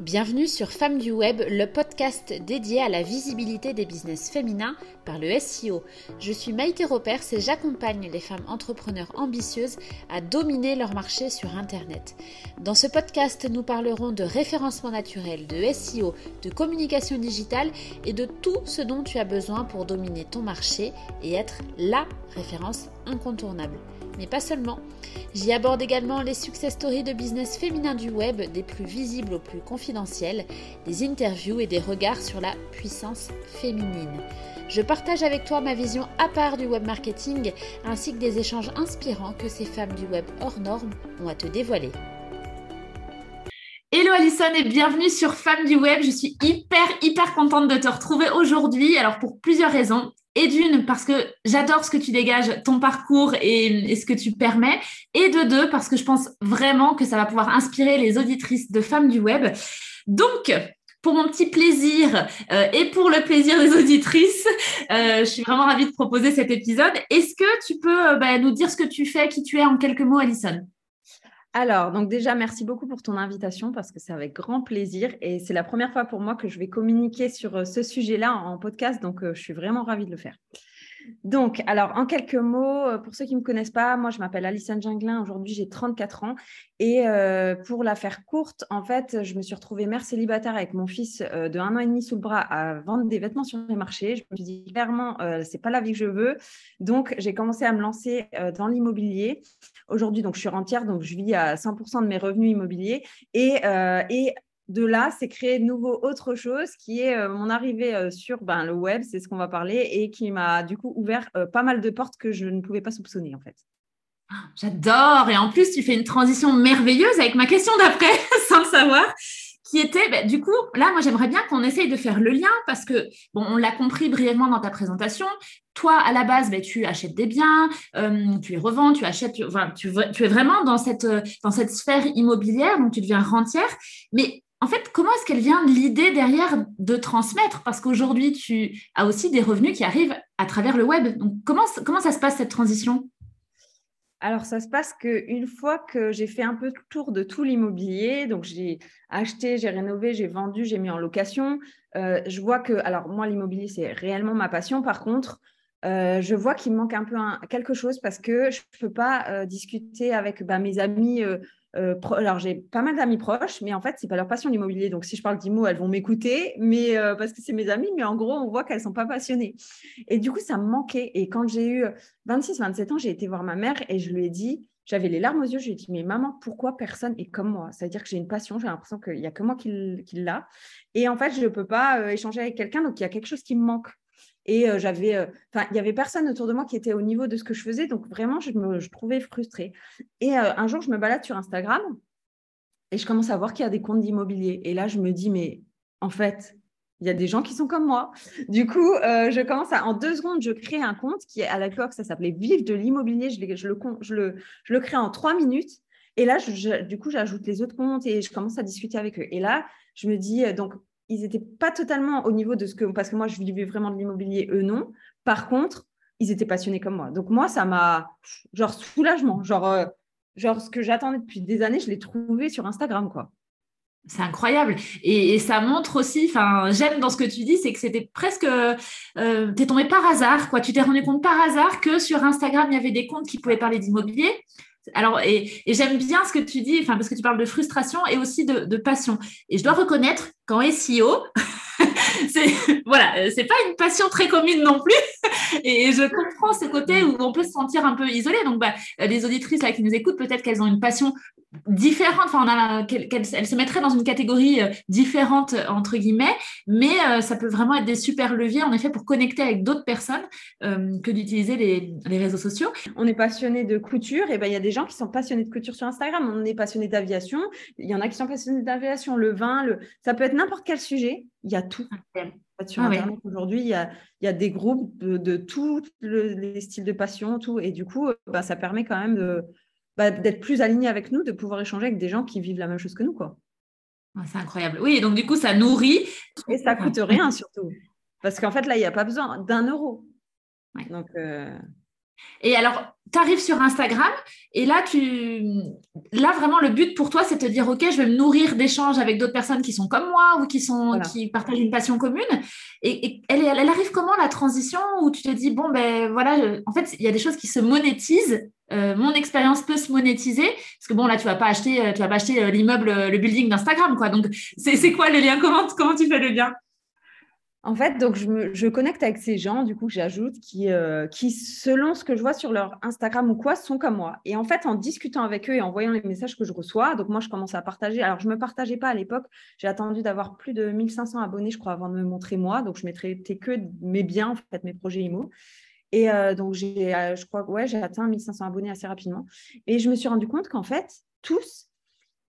Bienvenue sur Femmes du Web, le podcast dédié à la visibilité des business féminins par le SEO. Je suis Maïté Ropers et j'accompagne les femmes entrepreneurs ambitieuses à dominer leur marché sur Internet. Dans ce podcast, nous parlerons de référencement naturel, de SEO, de communication digitale et de tout ce dont tu as besoin pour dominer ton marché et être LA référence incontournable mais pas seulement. J'y aborde également les success stories de business féminin du web, des plus visibles aux plus confidentiels, des interviews et des regards sur la puissance féminine. Je partage avec toi ma vision à part du web marketing ainsi que des échanges inspirants que ces femmes du web hors normes ont à te dévoiler. Hello Alison et bienvenue sur Femmes du Web. Je suis hyper, hyper contente de te retrouver aujourd'hui. Alors pour plusieurs raisons. Et d'une, parce que j'adore ce que tu dégages, ton parcours et, ce que tu permets. Et de deux, parce que je pense vraiment que ça va pouvoir inspirer les auditrices de femmes du web. Donc, pour mon petit plaisir euh, et pour le plaisir des auditrices, euh, je suis vraiment ravie de proposer cet épisode. Est-ce que tu peux euh, bah, nous dire ce que tu fais, qui tu es en quelques mots, Alison? Alors, donc déjà, merci beaucoup pour ton invitation parce que c'est avec grand plaisir et c'est la première fois pour moi que je vais communiquer sur euh, ce sujet-là en podcast, donc euh, je suis vraiment ravie de le faire. Donc, alors, en quelques mots, euh, pour ceux qui ne me connaissent pas, moi, je m'appelle Alison Ginglin. Aujourd'hui, j'ai 34 ans. Et euh, pour la faire courte, en fait, je me suis retrouvée mère célibataire avec mon fils euh, de un an et demi sous le bras à vendre des vêtements sur les marchés. Je me suis dit clairement, ce c'est pas la vie que je veux. Donc, j'ai commencé à me lancer dans l'immobilier. Aujourd'hui, donc, je suis rentière, donc je vis à 100% de mes revenus immobiliers. Et de là, c'est créer de nouveau autre chose qui est euh, mon arrivée euh, sur ben, le web, c'est ce qu'on va parler, et qui m'a du coup ouvert euh, pas mal de portes que je ne pouvais pas soupçonner en fait. Ah, j'adore. Et en plus, tu fais une transition merveilleuse avec ma question d'après, sans le savoir, qui était, ben, du coup, là, moi, j'aimerais bien qu'on essaye de faire le lien parce que, bon, on l'a compris brièvement dans ta présentation. Toi, à la base, ben, tu achètes des biens, tu les revends, tu achètes, tu, tu, tu, es vraiment dans cette, dans cette sphère immobilière, donc tu deviens rentière. Mais en fait, comment est-ce qu'elle vient l'idée derrière de transmettre? Parce qu'aujourd'hui, tu as aussi des revenus qui arrivent à travers le web. Donc, comment, ça se passe cette transition? Alors, ça se passe qu'une fois que j'ai fait un peu le tour de tout l'immobilier, donc j'ai acheté, j'ai rénové, j'ai vendu, j'ai mis en location, euh, je vois que, alors moi, l'immobilier, c'est réellement ma passion. Par contre, euh, je vois qu'il me manque un peu quelque chose parce que je ne peux pas euh, discuter avec bah, mes amis euh, alors, j'ai pas mal d'amis proches, mais en fait, c'est pas leur passion l'immobilier. Donc, si je parle d'IMO, elles vont m'écouter, mais euh, parce que c'est mes amis, mais en gros, on voit qu'elles sont pas passionnées. Et du coup, ça me manquait. Et quand j'ai eu 26, 27 ans, j'ai été voir ma mère et je lui ai dit, j'avais les larmes aux yeux, je lui ai dit, mais maman, pourquoi personne est comme moi? C'est-à-dire que j'ai une passion, j'ai l'impression qu'il n'y a que moi qui, l'a. Et en fait, je ne peux pas euh, échanger avec quelqu'un, donc il y a quelque chose qui me manque. Et euh, j'avais, euh, enfin, il y avait personne autour de moi qui était au niveau de ce que je faisais, donc vraiment, je me trouvais frustrée. Et euh, un jour, je me balade sur Instagram et je commence à voir qu'il y a des comptes d'immobilier. Et là, je me dis, mais en fait, il y a des gens qui sont comme moi. Du coup, je commence à, en deux secondes, je crée un compte qui à l'époque, ça s'appelait Vive de l'immobilier. Je, je, le, je, le, je le crée en trois minutes. Et là, du coup, j'ajoute les autres comptes et je commence à discuter avec eux. Et là, je me dis, donc, ils n'étaient pas totalement au niveau de ce que, parce que moi, je vivais vraiment de l'immobilier, eux non. Par contre, ils étaient passionnés comme moi. Donc moi, ça m'a, genre, soulagement. Genre, euh, genre ce que j'attendais depuis des années, je l'ai trouvé sur Instagram, quoi. C'est incroyable. Et, ça montre aussi, enfin, j'aime dans ce que tu dis, c'est que c'était presque, euh, tu es tombé par hasard, quoi. Tu t'es rendu compte par hasard que sur Instagram, il y avait des comptes qui pouvaient parler d'immobilier. Alors, et, j'aime bien ce que tu dis, parce que tu parles de frustration et aussi de, de passion. Et je dois reconnaître qu'en SEO, c'est voilà, c'est pas une passion très commune non plus. Et je comprends ce côté où on peut se sentir un peu isolé. Donc, bah, les auditrices là, qui nous écoutent, peut-être qu'elles ont une passion différente. Enfin, on a, elles se mettraient dans une catégorie euh, différente entre guillemets, mais euh, ça peut vraiment être des super leviers en effet pour connecter avec d'autres personnes euh, que d'utiliser les, les, réseaux sociaux. On est passionné de couture, et ben il y a des gens qui sont passionnés de couture sur Instagram. On est passionné d'aviation, il y en a qui sont passionnés d'aviation, le vin, le, ça peut être n'importe quel sujet. Il y a tout. Sur ah Internet aujourd'hui, il y a, y a des groupes de, tous les styles de passion, tout. Et du coup, bah, ça permet quand même bah, d'être plus aligné avec nous, de pouvoir échanger avec des gens qui vivent la même chose que nous. quoi. Ah, c'est incroyable. Oui, donc du coup, ça nourrit. Et ça coûte rien surtout. Parce qu'en fait, là, il n'y a pas besoin d'un euro. Donc, euh, Et alors, tu arrives sur Instagram et là, tu... là, vraiment, le but pour toi, c'est de te dire, OK, je vais me nourrir d'échanges avec d'autres personnes qui sont comme moi ou qui, sont... qui partagent une passion commune. Et, elle, elle, arrive comment la transition où tu te dis, bon, ben voilà, en fait, il y a des choses qui se monétisent. Euh, mon expérience peut se monétiser parce que bon là tu vas pas acheter euh, tu vas pas acheter euh, l'immeuble le building d'Instagram quoi donc c'est quoi le lien? Comment comment tu fais le lien? En fait, donc je, me, connecte avec ces gens, du coup, que j'ajoute, qui, euh, qui, selon ce que je vois sur leur Instagram ou quoi, sont comme moi. Et en fait, en discutant avec eux et en voyant les messages que je reçois, donc moi, je commence à partager. Alors, je ne me partageais pas à l'époque. J'ai attendu d'avoir plus de 1500 abonnés, je crois, avant de me montrer moi. Donc, je mettrais que mes biens, en fait, mes projets IMO. Et euh, donc, j'ai, euh, je crois, ouais, j'ai atteint 1500 abonnés assez rapidement. Et je me suis rendu compte qu'en fait, tous,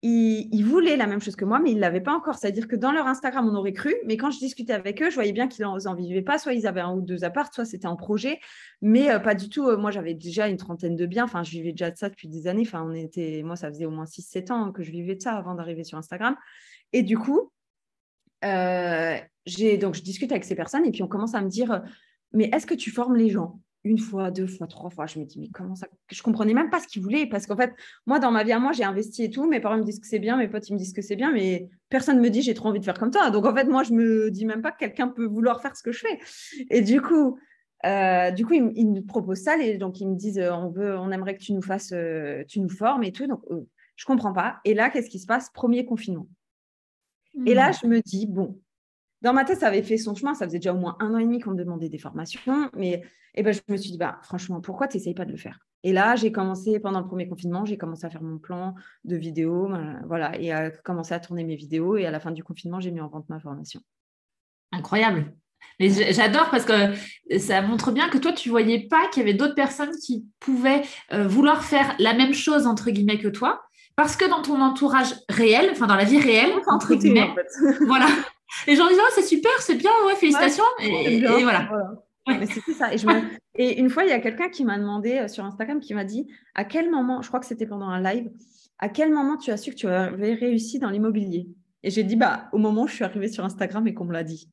ils, voulaient la même chose que moi, mais ils ne l'avaient pas encore. C'est-à-dire que dans leur Instagram, on aurait cru, mais quand je discutais avec eux, je voyais bien qu'ils n'en vivaient pas. Soit ils avaient un ou deux apparts, soit c'était en projet, mais euh, pas du tout. Euh, moi, j'avais déjà une trentaine de biens. Enfin, je vivais déjà de ça depuis des années. Enfin, on était, moi, ça faisait au moins 6-7 ans que je vivais de ça avant d'arriver sur Instagram. Et du coup, euh, donc je discute avec ces personnes et puis on commence à me dire, mais est-ce que tu formes les gens? Une fois, deux fois, trois fois. Je me dis, mais comment ça? Je comprenais même pas ce qu'ils voulaient parce qu'en fait, moi, dans ma vie à moi, j'ai investi et tout. Mes parents me disent que c'est bien, mes potes, ils me disent que c'est bien, mais personne ne me dit, j'ai trop envie de faire comme toi. Donc, en fait, moi, je me dis même pas que quelqu'un peut vouloir faire ce que je fais. Et du coup, euh, du coup, ils, me proposent ça. Et donc, ils me disent, euh, on, veut, on aimerait que tu nous fasses, euh, tu nous formes et tout. Donc, je comprends pas. Et là, qu'est-ce qui se passe? Premier confinement. Et là, hmm. je me dis, bon, dans ma tête, ça avait fait son chemin. Ça faisait déjà au moins un an et demi qu'on me demandait des formations. Mais et ben, je me suis dit, bah, franchement, pourquoi tu n'essayes pas de le faire? Et là, j'ai commencé, pendant le premier confinement, j'ai commencé à faire mon plan de vidéos, ben, voilà, et à commencer à tourner mes vidéos. Et à la fin du confinement, j'ai mis en vente ma formation. Incroyable. Mais j'adore parce que ça montre bien que toi, tu voyais pas qu'il y avait d'autres personnes qui pouvaient euh, vouloir faire la même chose, entre guillemets, que toi. Parce que dans ton entourage réel, enfin dans la vie réelle, entre guillemets, voilà, les gens disent oh, c'est super, c'est bien, ouais, félicitations. et, voilà. Mais ça. Et, une fois, il y a quelqu'un qui m'a demandé euh, sur Instagram, qui m'a dit à quel moment, je crois que c'était pendant un live, à quel moment tu as su que tu avais réussi dans l'immobilier? Et j'ai dit bah au moment où je suis arrivée sur Instagram et qu'on me l'a dit.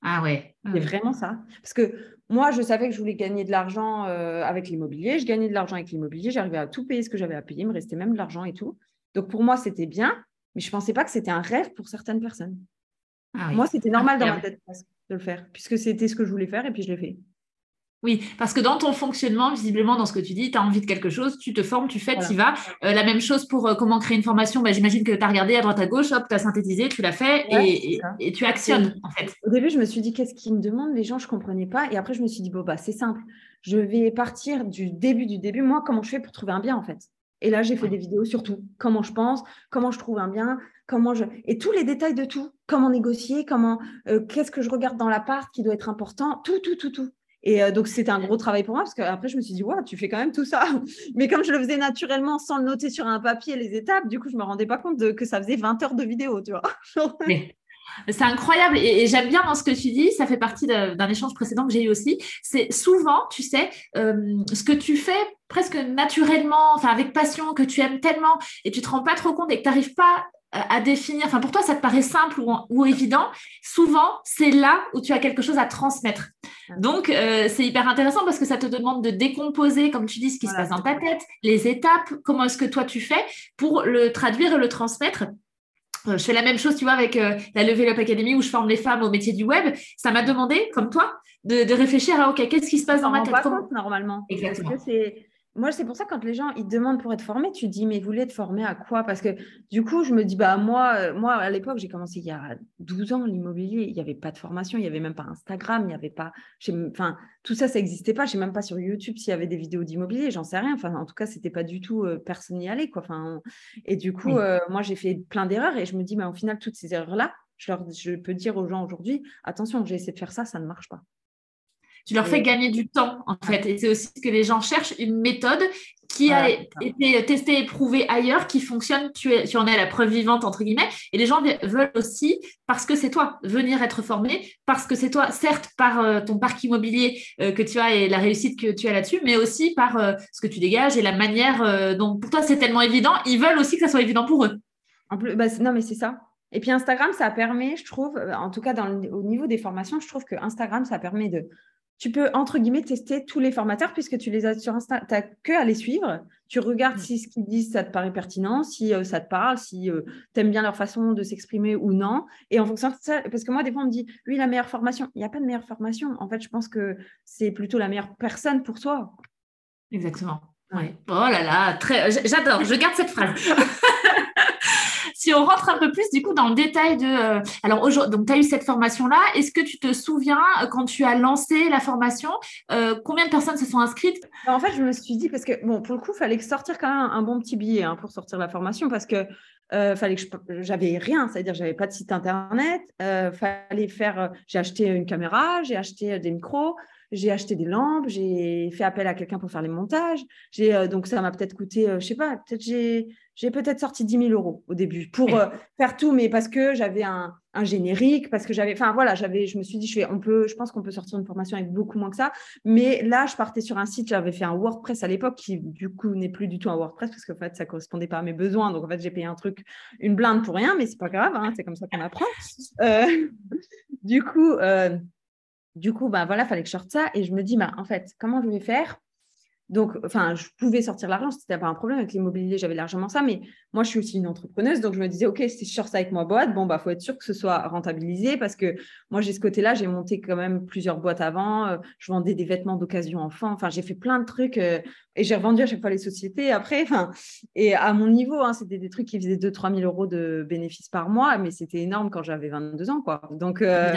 Ah ouais. C'est vraiment ça. Parce que moi, je savais que je voulais gagner de l'argent euh, avec l'immobilier. Je gagnais de l'argent avec l'immobilier. J'arrivais à tout payer ce que j'avais à payer. Il me restait même de l'argent et tout. Donc pour moi, c'était bien. Mais je ne pensais pas que c'était un rêve pour certaines personnes. Ah moi, c'était normal dans ma tête de le faire, puisque c'était ce que je voulais faire et puis je l'ai fait. Oui, parce que dans ton fonctionnement, visiblement, dans ce que tu dis, tu as envie de quelque chose, tu te formes, tu fais, tu y vas. Euh, la même chose pour euh, comment créer une formation, bah, j'imagine que tu as regardé à droite à gauche, hop, tu as synthétisé, tu l'as fait et, tu actionnes en fait. Au début, je me suis dit, qu'est-ce qu'ils me demandent Les gens, je ne comprenais pas. Et après, je me suis dit, bon, bah, c'est simple. Je vais partir du début du début. Moi, comment je fais pour trouver un bien en fait? Et là, j'ai fait des vidéos sur tout. Comment je pense, comment je trouve un bien, comment je et tous les détails de tout, comment négocier, comment euh, qu'est-ce que je regarde dans l'appart qui doit être important, tout, tout, tout, tout. Et euh, donc c'était un gros travail pour moi parce qu'après je me suis dit tu fais quand même tout ça. Mais comme je le faisais naturellement sans le noter sur un papier les étapes, du coup je me rendais pas compte que ça faisait 20 heures de vidéo, tu vois. C'est incroyable et, j'aime bien dans ce que tu dis, ça fait partie d'un échange précédent que j'ai eu aussi. C'est souvent, tu sais, euh, ce que tu fais presque naturellement, enfin avec passion, que tu aimes tellement et tu te rends pas trop compte et que tu n'arrives pas à définir, enfin pour toi ça te paraît simple ou, évident, souvent c'est là où tu as quelque chose à transmettre. Donc euh, c'est hyper intéressant parce que ça te demande de décomposer, comme tu dis, ce qui se passe dans ta tête, les étapes, comment est-ce que toi tu fais pour le traduire et le transmettre. Euh, je fais la même chose, tu vois, avec euh, la Level Up Academy où je forme les femmes au métier du web. Ça m'a demandé, comme toi, de, réfléchir à OK, qu'est-ce qui se passe dans ma tête? normalement. Exactement. Moi, c'est pour ça, quand les gens ils demandent pour être formé, tu dis, mais vous voulez être formé à quoi? Parce que du coup, je me dis, bah moi, euh, moi à l'époque, j'ai commencé il y a 12 ans, l'immobilier, il n'y avait pas de formation, il n'y avait même pas Instagram, il n'y avait pas. Enfin, tout ça, ça n'existait pas. Je ne sais même pas sur YouTube s'il y avait des vidéos d'immobilier, j'en sais rien. Enfin, en tout cas, ce n'était pas du tout. Euh, personne n'y allait. Quoi. Enfin, et du coup, euh, moi, j'ai fait plein d'erreurs et je me dis, mais au final, toutes ces erreurs-là, je, leur, je peux dire aux gens aujourd'hui, attention, j'ai essayé de faire ça, ça ne marche pas. Tu leur fais gagner du temps, en fait. Et c'est aussi ce que les gens cherchent, une méthode qui a été testée et prouvée ailleurs, qui fonctionne. Tu, es, tu en es la preuve vivante, entre guillemets. Et les gens veulent aussi, parce que c'est toi, venir être formé, parce que c'est toi, certes, par euh, ton parc immobilier euh, que tu as et la réussite que tu as là-dessus, mais aussi par euh, ce que tu dégages et la manière dont pour toi c'est tellement évident. Ils veulent aussi que ça soit évident pour eux. En plus, bah, non, mais c'est ça. Et puis Instagram, ça permet, je trouve, en tout cas dans au niveau des formations, je trouve que Instagram, ça permet de tu peux, entre guillemets, tester tous les formateurs puisque tu les as sur Insta. Tu n'as que à les suivre. Tu regardes mm. si ce qu'ils disent, ça te paraît pertinent, si euh, ça te parle, si euh, tu aimes bien leur façon de s'exprimer ou non. Et en fonction de ça, parce que moi, des fois, on me dit, oui, la meilleure formation. Il n'y a pas de meilleure formation. En fait, je pense que c'est plutôt la meilleure personne pour toi. Exactement. Ouais. Oh là là, très... j'adore, je garde cette phrase. si on rentre un peu plus du coup dans le détail de. Euh, alors aujourd'hui, donc tu as eu cette formation-là. Est-ce que tu te souviens euh, quand tu as lancé la formation, euh, combien de personnes se sont inscrites? En fait, je me suis dit parce que bon, pour le coup, fallait sortir quand même un bon petit billet hein, pour sortir la formation parce que fallait que j'avais rien, c'est-à-dire j'avais pas de site internet, fallait faire. j'ai acheté une caméra, j'ai acheté des micros j'ai acheté des lampes, j'ai fait appel à quelqu'un pour faire les montages. J'ai, donc ça m'a peut-être coûté, je sais pas, peut-être j'ai, j'ai peut-être sorti 10 000 euros au début pour euh, faire tout, mais parce que j'avais un, générique, parce que j'avais, enfin voilà, j'avais, je me suis dit, je, on peut, je pense qu'on peut sortir une formation avec beaucoup moins que ça. Mais là, je partais sur un site, j'avais fait un WordPress à l'époque qui, du coup, n'est plus du tout un WordPress parce qu'en fait, ça correspondait pas à mes besoins. Donc en fait, j'ai payé un truc, une blinde pour rien, mais c'est pas grave, hein, c'est comme ça qu'on apprend. Euh, du coup, euh, du coup, bah voilà, fallait que je sorte ça et je me dis, bah en fait, comment je vais faire? Donc, enfin, je pouvais sortir l'argent, c'était pas un problème. Avec l'immobilier, j'avais largement ça, mais moi, je suis aussi une entrepreneuse, donc je me disais, OK, si je sors ça avec ma boîte, bon, bah, faut être sûr que ce soit rentabilisé parce que moi, j'ai ce côté-là, j'ai monté quand même plusieurs boîtes avant, euh, je vendais des vêtements d'occasion enfant, enfin, j'ai fait plein de trucs euh, et j'ai revendu à chaque fois les sociétés après, enfin, et à mon niveau, hein, c'était des trucs qui faisaient 2-3 000 euros de bénéfices par mois, mais c'était énorme quand j'avais 22 ans, quoi. Donc, euh,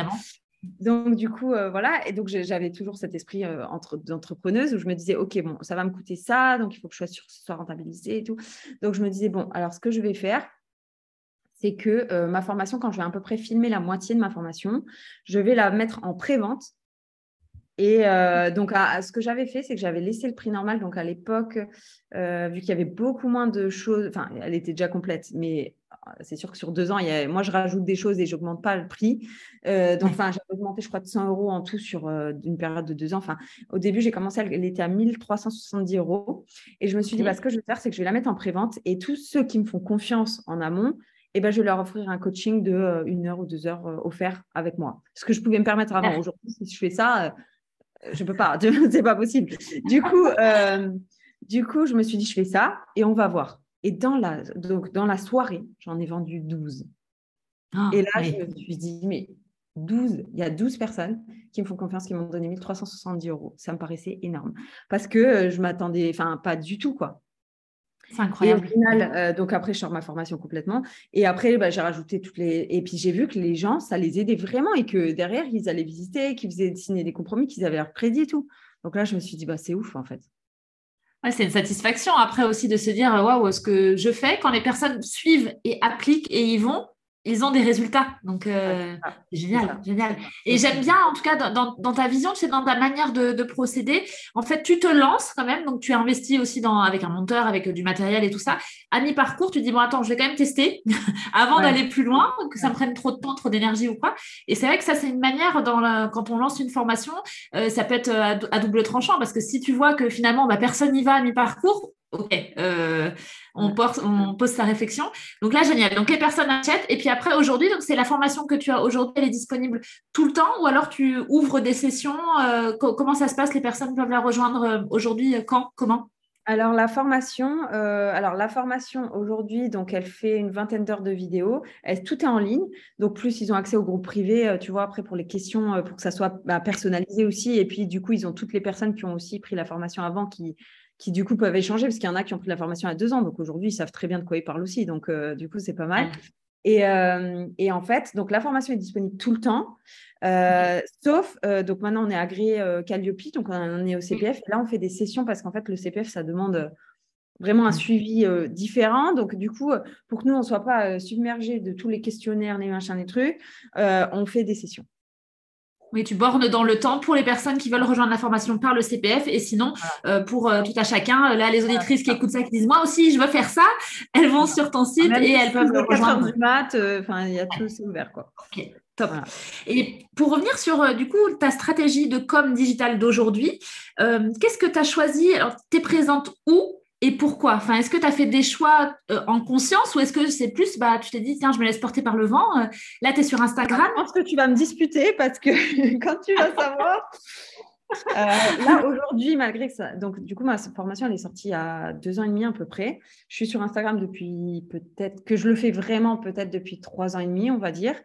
donc, du coup, euh, voilà. Et donc, j'avais toujours cet esprit euh, d'entrepreneuse où je me disais, OK, bon, ça va me coûter ça, donc il faut que je sois sûre que ce soit rentabilisé et tout. Donc, je me disais, bon, alors ce que je vais faire, c'est que euh, ma formation, quand je vais à peu près filmer la moitié de ma formation, je vais la mettre en pré-vente. Et donc, ce que j'avais fait, c'est que j'avais laissé le prix normal. Donc, à l'époque, vu qu'il y avait beaucoup moins de choses, enfin, elle était déjà complète, mais c'est sûr que sur deux ans, moi, je rajoute des choses et je n'augmente pas le prix. Euh, donc, enfin, j'ai augmenté, je crois, de 100 euros en tout sur euh, une période de deux ans. Enfin, au début, j'ai commencé, elle, était à 1370 euros. Et je me suis dit, bah, ce que je vais faire, c'est que je vais la mettre en pré-vente. Et tous ceux qui me font confiance en amont, eh ben, je vais leur offrir un coaching de euh, une heure ou deux heures offert avec moi. Ce que je pouvais me permettre avant. Aujourd'hui, si je fais ça, je ne peux pas. c'est pas possible. Du coup, du coup, je me suis dit, je fais ça et on va voir. Et dans la, donc, dans la soirée, j'en ai vendu 12. Ah, et là, je me suis dit, mais 12, il y a 12 personnes qui me font confiance, qui m'ont donné 1370 euros. Ça me paraissait énorme. Parce que euh, je m'attendais, enfin, pas du tout, quoi. C'est incroyable. Et au final, euh, donc après, je sors ma formation complètement. Et après, bah, j'ai rajouté toutes les. Et puis, j'ai vu que les gens, ça les aidait vraiment et que derrière, ils allaient visiter, qu'ils faisaient signer des compromis, qu'ils avaient leur crédit et tout. Donc là, je me suis dit, bah, c'est ouf, en fait c'est une satisfaction après aussi de se dire waouh, ce que je fais quand les personnes suivent et appliquent et y vont, ils ont des résultats. Donc, euh, génial, génial. Et j'aime bien, en tout cas, dans, ta vision, c'est dans ta manière de, procéder. En fait, tu te lances quand même. Donc, tu investis aussi dans, avec un monteur, avec du matériel et tout ça. À mi-parcours, tu dis, bon, attends, je vais quand même tester avant d'aller plus loin, que ça me prenne trop de temps, trop d'énergie ou quoi. Et c'est vrai que ça, c'est une manière, dans quand on lance une formation, euh, ça peut être à, double tranchant parce que si tu vois que finalement, bah, personne n'y va à mi-parcours, OK, euh, on, pose sa réflexion. Donc là, génial. Donc les personnes achètent. Et puis après, aujourd'hui, donc c'est la formation que tu as aujourd'hui, elle est disponible tout le temps ou alors tu ouvres des sessions euh, Comment ça se passe? Les personnes peuvent la rejoindre euh, aujourd'hui Quand? Comment? Alors la formation, alors la formation aujourd'hui, donc elle fait une vingtaine d'heures de vidéos. tout est en ligne, donc plus ils ont accès au groupe privé, tu vois après pour les questions, pour que ça soit bah, personnalisé aussi. Et puis du coup ils ont toutes les personnes qui ont aussi pris la formation avant qui qui du coup peuvent échanger, parce qu'il y en a qui ont pris la formation à deux ans, donc aujourd'hui, ils savent très bien de quoi ils parlent aussi, donc euh, du coup, c'est pas mal. Et, euh, et, en fait, donc la formation est disponible tout le temps, euh, sauf, donc maintenant, on est agréé Calliope, donc on est au CPF, et là, on fait des sessions, parce qu'en fait, le CPF, ça demande vraiment un suivi différent. Donc, du coup, pour que nous, on ne soit pas submergés de tous les questionnaires, les machins, les trucs, on fait des sessions. Oui, tu bornes dans le temps pour les personnes qui veulent rejoindre la formation par le CPF et sinon, euh, pour euh, tout à chacun, là, les auditrices qui écoutent ça, qui disent moi aussi, je veux faire ça, elles vont sur ton site et elles peuvent le rejoindre. du mat, euh, enfin, il y a tout, c'est ouvert, quoi. Ok, top. Et pour revenir sur, du coup, ta stratégie de com digital d'aujourd'hui, qu'est-ce que tu as choisi? Alors, tu es présente où? Et pourquoi? Enfin, Est-ce que tu as fait des choix euh, en conscience ou est-ce que c'est plus, bah, tu t'es dit, tiens, je me laisse porter par le vent euh, Là, tu es sur Instagram? Je pense que tu vas me disputer parce que quand tu vas savoir, là, aujourd'hui, malgré que ça. Donc, du coup, ma formation, elle est sortie il y a deux ans et demi à peu près. Je suis sur Instagram depuis peut-être que je le fais vraiment, peut-être depuis trois ans et demi, on va dire.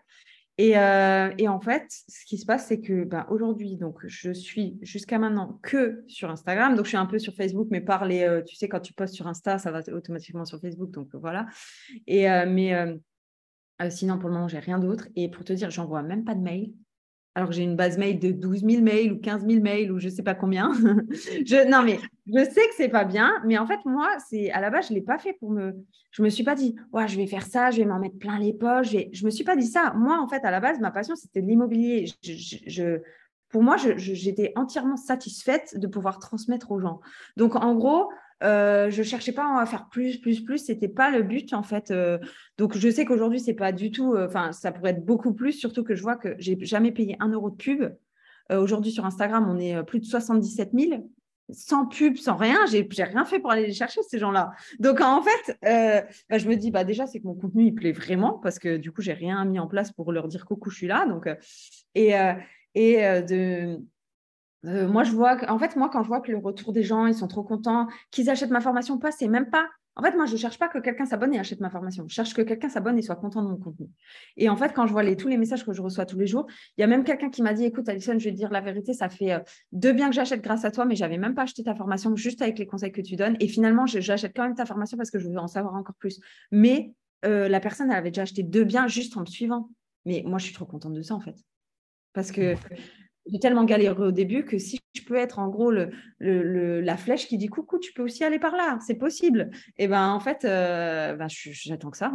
Et, euh, et, en fait, ce qui se passe, c'est que ben, aujourd'hui, donc je suis jusqu'à maintenant que sur Instagram. Donc, je suis un peu sur Facebook, mais par les, euh, tu sais, quand tu postes sur Insta, ça va automatiquement sur Facebook. Donc, voilà. Et, euh, mais sinon, pour le moment, j'ai rien d'autre. Et pour te dire, j'envoie même pas de mail alors que j'ai une base mail de 12 000 mails ou 15 000 mails ou je ne sais pas combien. je, non, mais je sais que c'est pas bien, mais en fait, moi, c'est à la base, je ne l'ai pas fait pour me. Je me suis pas dit, ouais, je vais faire ça, je vais m'en mettre plein les poches. Je ne me suis pas dit ça. Moi, en fait, à la base, ma passion, c'était l'immobilier. Pour moi, j'étais entièrement satisfaite de pouvoir transmettre aux gens. Donc, en gros, euh, je cherchais pas à faire plus, plus, plus. C'était pas le but en fait. Euh. donc je sais qu'aujourd'hui c'est pas du tout. Euh, enfin, ça pourrait être beaucoup plus. Surtout que je vois que j'ai jamais payé un euro de pub. aujourd'hui sur Instagram, on est plus de 77 000 sans pub, sans rien. J'ai rien fait pour aller les chercher ces gens-là. Donc en fait, bah, je me dis bah déjà c'est que mon contenu il plaît vraiment parce que du coup j'ai rien mis en place pour leur dire coucou je suis là. Donc et et de euh, moi, je vois, en fait, moi, quand je vois que le retour des gens, ils sont trop contents, qu'ils achètent ma formation pas, c'est même pas. En fait, moi, je ne cherche pas que quelqu'un s'abonne et achète ma formation. Je cherche que quelqu'un s'abonne et soit content de mon contenu. Et en fait, quand je vois les, tous les messages que je reçois tous les jours, il y a même quelqu'un qui m'a dit Écoute, Alison, je vais te dire la vérité, ça fait euh, deux biens que j'achète grâce à toi, mais j'avais même pas acheté ta formation juste avec les conseils que tu donnes. Et finalement, j'achète quand même ta formation parce que je veux en savoir encore plus. Mais euh, la personne, elle avait déjà acheté deux biens juste en me suivant. Mais moi, je suis trop contente de ça, en fait. Parce que j'ai tellement galéré au début que si je peux être en gros le, la flèche qui dit coucou, tu peux aussi aller par là, c'est possible. Et ben en fait, euh, ben, j'attends que ça.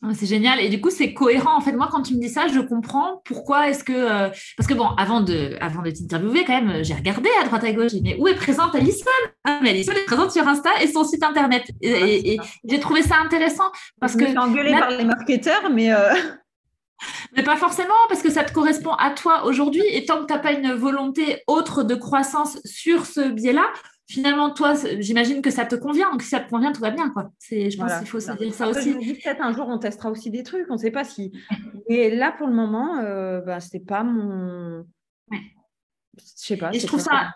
Ah, c'est génial. Et du coup, c'est cohérent. En fait, moi, quand tu me dis ça, je comprends pourquoi est-ce que. Euh, parce que, bon, avant de, avant de t'interviewer, quand même, j'ai regardé à droite à gauche. J'ai dit, mais où est présente Alison? Ah, mais Alison est présente sur Insta et son site internet. Et, j'ai trouvé ça intéressant parce je que. Je engueulée par les marketeurs, mais. Euh, mais pas forcément, parce que ça te correspond à toi aujourd'hui. Et tant que tu n'as pas une volonté autre de croissance sur ce biais-là, finalement, toi, j'imagine que ça te convient. Donc, si ça te convient, tout va bien. Quoi. Je pense qu'il faut se dire ça aussi. Peut-être un jour, on testera aussi des trucs. On ne sait pas si. Et là, pour le moment, euh, bah, ce n'est pas mon. Ouais. Je sais pas. Et je trouve ça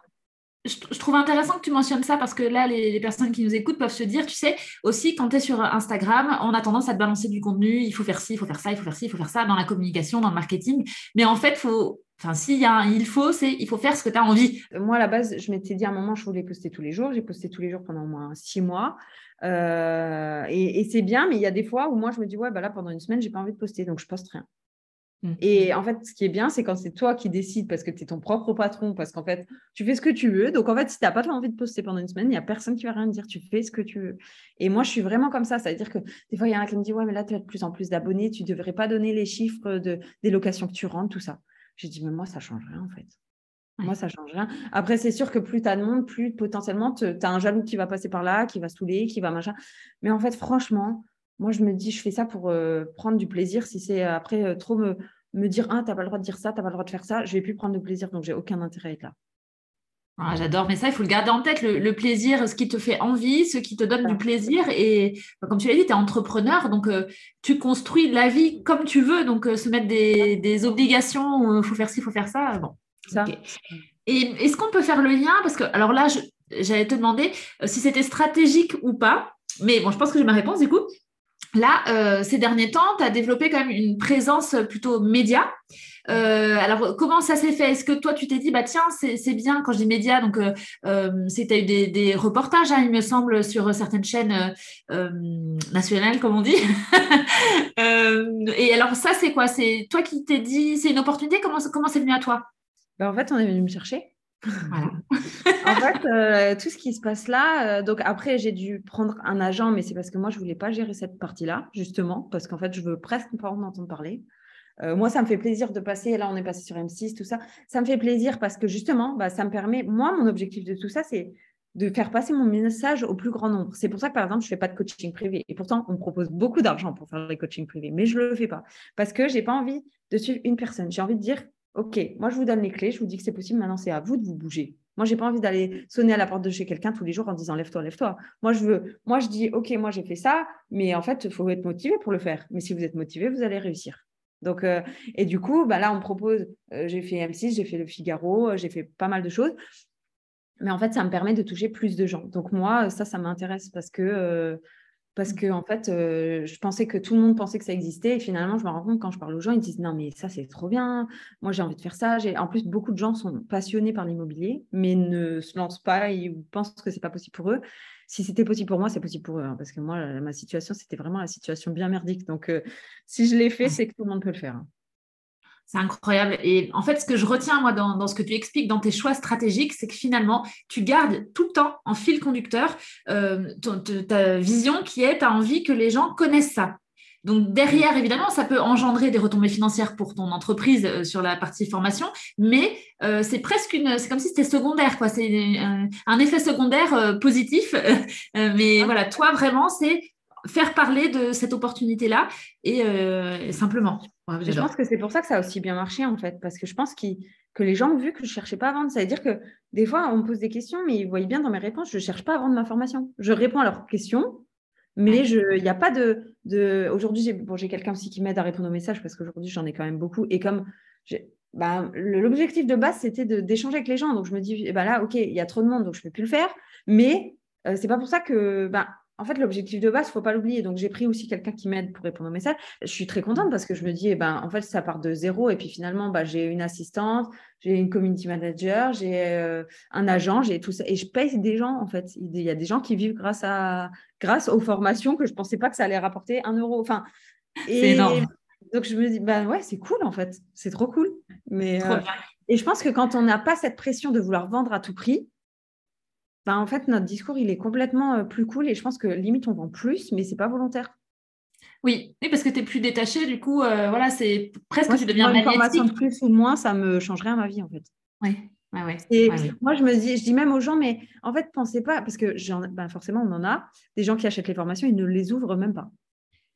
je, trouve intéressant que tu mentionnes ça parce que là, les, personnes qui nous écoutent peuvent se dire, tu sais, aussi quand tu es sur Instagram, on a tendance à te balancer du contenu, il faut faire ci, il faut faire ça, il faut faire ci, il faut faire ça dans la communication, dans le marketing. Mais en fait, faut, enfin, s'il y a un il faut, c'est il faut faire ce que tu as envie. Moi, à la base, je m'étais dit à un moment, je voulais poster tous les jours. J'ai posté tous les jours pendant au moins six mois. Euh, et, et c'est bien, mais il y a des fois où moi, je me dis, ouais, bah là, pendant une semaine, j'ai pas envie de poster, donc je poste rien. Mmh. Et en fait, ce qui est bien, c'est quand c'est toi qui décides parce que tu es ton propre patron, parce qu'en fait, tu fais ce que tu veux. Donc, en fait, si tu n'as pas envie de poster pendant une semaine, il n'y a personne qui va rien dire. Tu fais ce que tu veux. Et moi, je suis vraiment comme ça. C'est-à-dire que des fois, il y en a qui me dit Ouais, mais là, tu as de plus en plus d'abonnés. Tu ne devrais pas donner les chiffres de, des locations que tu rentres, tout ça. J'ai dit Mais moi, ça ne change rien, en fait. Moi, ça ne change rien. Après, c'est sûr que plus tu as de monde, plus potentiellement, tu as un jaloux qui va passer par là, qui va saouler, qui va machin. Mais en fait, franchement, moi, je me dis, je fais ça pour euh, prendre du plaisir. Si c'est euh, après euh, trop me me dire ah t'as pas le droit de dire ça, t'as pas le droit de faire ça, je vais plus prendre de plaisir, donc j'ai aucun intérêt à être là. Ah, j'adore, mais ça, il faut le garder en tête, le, plaisir, ce qui te fait envie, ce qui te donne du plaisir. Et bah, comme tu l'as dit, tu es entrepreneur, donc euh, tu construis la vie comme tu veux. Donc, euh, se mettre des, obligations, il faut faire ci, il faut faire ça. Bon. Ça. Et est-ce qu'on peut faire le lien? Parce que, alors là, j'allais te demander si c'était stratégique ou pas. Mais bon, je pense que j'ai ma réponse du coup. Là, euh, ces derniers temps, tu as développé quand même une présence plutôt média. Euh, alors, comment ça s'est fait? Est-ce que toi, tu t'es dit, bah tiens, c'est bien quand je dis média, donc euh, c'est tu as eu des, reportages, hein, il me semble, sur certaines chaînes nationales, comme on dit. et alors, ça, c'est quoi? C'est toi qui t'es dit, c'est une opportunité? Comment comment c'est venu à toi? Ben, En fait, on est venu me chercher. en fait, euh, tout ce qui se passe là, euh, donc après, j'ai dû prendre un agent, mais c'est parce que moi, je voulais pas gérer cette partie-là, justement, parce qu'en fait, je veux presque pas en entendre parler. Euh, moi, ça me fait plaisir de passer, là, on est passé sur M6, tout ça. Ça me fait plaisir parce que justement, bah, ça me permet, moi, mon objectif de tout ça, c'est de faire passer mon message au plus grand nombre. C'est pour ça que, par exemple, je ne fais pas de coaching privé. Et pourtant, on propose beaucoup d'argent pour faire les coachings privés, mais je ne le fais pas parce que je n'ai pas envie de suivre une personne. J'ai envie de dire, OK, moi je vous donne les clés, je vous dis que c'est possible, maintenant c'est à vous de vous bouger. Moi, je n'ai pas envie d'aller sonner à la porte de chez quelqu'un tous les jours en disant lève-toi, lève-toi. Moi, je veux, moi, je dis OK, moi j'ai fait ça, mais en fait, il faut être motivé pour le faire. Mais si vous êtes motivé, vous allez réussir. Donc, et du coup, bah, là, on propose, j'ai fait M6, j'ai fait Le Figaro, j'ai fait pas mal de choses. Mais en fait, ça me permet de toucher plus de gens. Donc, moi, ça, ça m'intéresse parce que parce que en fait, euh, je pensais que tout le monde pensait que ça existait. Et finalement, je me rends compte quand je parle aux gens, ils disent non, mais ça, c'est trop bien. Moi, j'ai envie de faire ça. En plus, beaucoup de gens sont passionnés par l'immobilier, mais ne se lancent pas ou pensent que c'est pas possible pour eux. Si c'était possible pour moi, c'est possible pour eux. Hein, parce que moi, ma situation, c'était vraiment la situation bien merdique. Donc, euh, si je l'ai fait, c'est que tout le monde peut le faire. Hein. C'est incroyable. Et en fait, ce que je retiens, moi, dans, ce que tu expliques, dans tes choix stratégiques, c'est que finalement, tu gardes tout le temps en fil conducteur euh, ta vision qui est, tu as envie que les gens connaissent ça. Donc derrière, évidemment, ça peut engendrer des retombées financières pour ton entreprise euh, sur la partie formation, mais euh, c'est presque une, c'est comme si c'était secondaire, quoi. C'est un, effet secondaire positif. mais ah. voilà, toi vraiment, c'est faire parler de cette opportunité-là et, simplement je pense que c'est pour ça que ça a aussi bien marché, en fait, parce que je pense que les gens ont vu que je ne cherchais pas à vendre. Ça veut dire que des fois, on me pose des questions, mais ils voient bien dans mes réponses, je ne cherche pas à vendre ma formation. Je réponds à leurs questions, mais il n'y a pas de. de... Aujourd'hui, j'ai bon, quelqu'un aussi qui m'aide à répondre aux messages, parce qu'aujourd'hui, j'en ai quand même beaucoup. Et comme bah, l'objectif de base, c'était d'échanger avec les gens. Donc, je me dis, eh ben là, OK, il y a trop de monde, donc je ne peux plus le faire. Mais euh, c'est pas pour ça que. Bah, en fait, l'objectif de base, il ne faut pas l'oublier. Donc, j'ai pris aussi quelqu'un qui m'aide pour répondre aux messages. Je suis très contente parce que je me dis, eh ben, en fait, ça part de zéro. Et puis finalement, bah, j'ai une assistante, j'ai une community manager, j'ai euh, un agent, j'ai tout ça. Et je paye des gens, en fait. Il y a des gens qui vivent grâce, à, grâce aux formations que je ne pensais pas que ça allait rapporter un euro. Enfin, c'est énorme. Donc, je me dis, bah ouais, c'est cool, en fait. C'est trop cool. Mais, euh, et je pense que quand on n'a pas cette pression de vouloir vendre à tout prix, ben, en fait, notre discours, il est complètement euh, plus cool et je pense que limite, on vend plus, mais c'est pas volontaire. Oui, oui, parce que tu es plus détaché, du coup, euh, voilà, c'est presque moi, tu deviens magnétique. Une formation de plus ou moins, ça me changerait à ma vie, en fait. Oui. Ouais, ouais. Et moi, je me dis, je dis même aux gens, mais en fait, pensez pas, parce que ben, forcément, on en a, des gens qui achètent les formations, ils ne les ouvrent même pas.